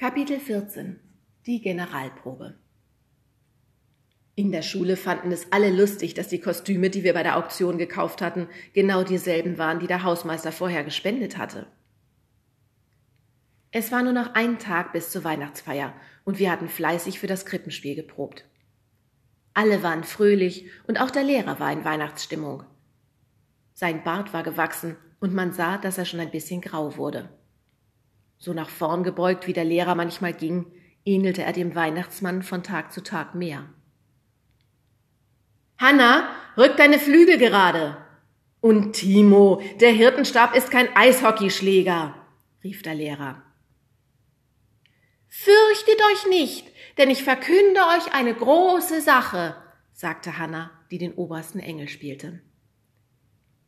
Kapitel 14 Die Generalprobe In der Schule fanden es alle lustig, dass die Kostüme, die wir bei der Auktion gekauft hatten, genau dieselben waren, die der Hausmeister vorher gespendet hatte. Es war nur noch ein Tag bis zur Weihnachtsfeier und wir hatten fleißig für das Krippenspiel geprobt. Alle waren fröhlich und auch der Lehrer war in Weihnachtsstimmung. Sein Bart war gewachsen und man sah, dass er schon ein bisschen grau wurde. So nach vorn gebeugt, wie der Lehrer manchmal ging, ähnelte er dem Weihnachtsmann von Tag zu Tag mehr. Hanna, rück deine Flügel gerade. Und Timo, der Hirtenstab ist kein Eishockeyschläger, rief der Lehrer. Fürchtet euch nicht, denn ich verkünde euch eine große Sache, sagte Hanna, die den obersten Engel spielte.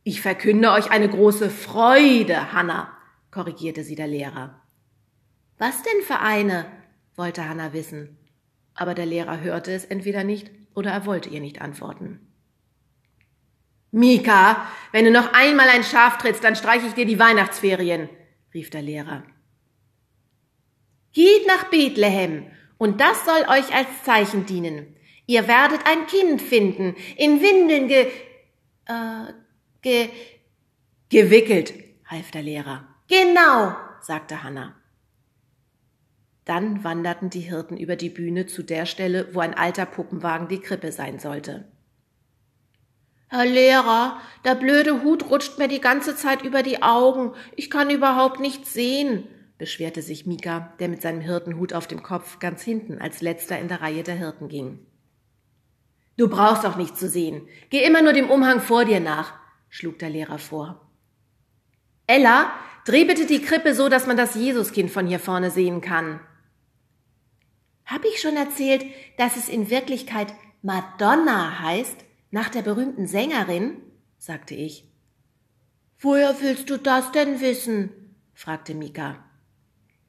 Ich verkünde euch eine große Freude, Hanna, korrigierte sie der Lehrer. Was denn für eine? wollte Hanna wissen. Aber der Lehrer hörte es entweder nicht oder er wollte ihr nicht antworten. Mika, wenn du noch einmal ein Schaf trittst, dann streiche ich dir die Weihnachtsferien, rief der Lehrer. Geht nach Bethlehem, und das soll euch als Zeichen dienen. Ihr werdet ein Kind finden, in Windeln ge, äh, ge, gewickelt, half der Lehrer. Genau, sagte Hanna. Dann wanderten die Hirten über die Bühne zu der Stelle, wo ein alter Puppenwagen die Krippe sein sollte. Herr Lehrer, der blöde Hut rutscht mir die ganze Zeit über die Augen. Ich kann überhaupt nichts sehen, beschwerte sich Mika, der mit seinem Hirtenhut auf dem Kopf ganz hinten als letzter in der Reihe der Hirten ging. Du brauchst auch nichts zu sehen. Geh immer nur dem Umhang vor dir nach, schlug der Lehrer vor. Ella, dreh bitte die Krippe so, dass man das Jesuskind von hier vorne sehen kann. Hab ich schon erzählt, dass es in Wirklichkeit Madonna heißt, nach der berühmten Sängerin? sagte ich. Woher willst du das denn wissen? fragte Mika.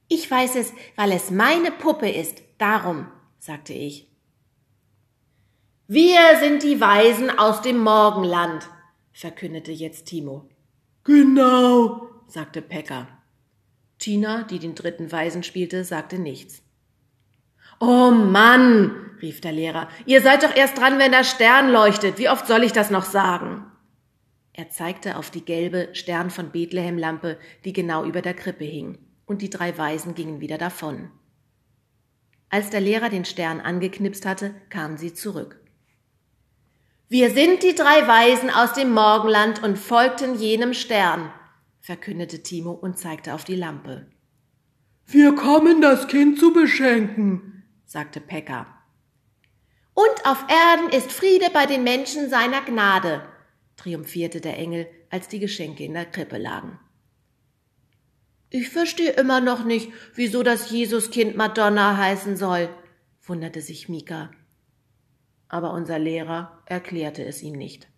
Ich weiß es, weil es meine Puppe ist, darum, sagte ich. Wir sind die Weisen aus dem Morgenland, verkündete jetzt Timo. Genau, sagte Pekka. Tina, die den dritten Weisen spielte, sagte nichts. Oh Mann, rief der Lehrer, ihr seid doch erst dran, wenn der Stern leuchtet. Wie oft soll ich das noch sagen? Er zeigte auf die gelbe Stern von Bethlehem Lampe, die genau über der Krippe hing, und die drei Weisen gingen wieder davon. Als der Lehrer den Stern angeknipst hatte, kamen sie zurück. Wir sind die drei Weisen aus dem Morgenland und folgten jenem Stern, verkündete Timo und zeigte auf die Lampe. Wir kommen, das Kind zu beschenken, sagte Pekka. Und auf Erden ist Friede bei den Menschen seiner Gnade, triumphierte der Engel, als die Geschenke in der Krippe lagen. Ich verstehe immer noch nicht, wieso das Jesuskind Madonna heißen soll, wunderte sich Mika. Aber unser Lehrer erklärte es ihm nicht.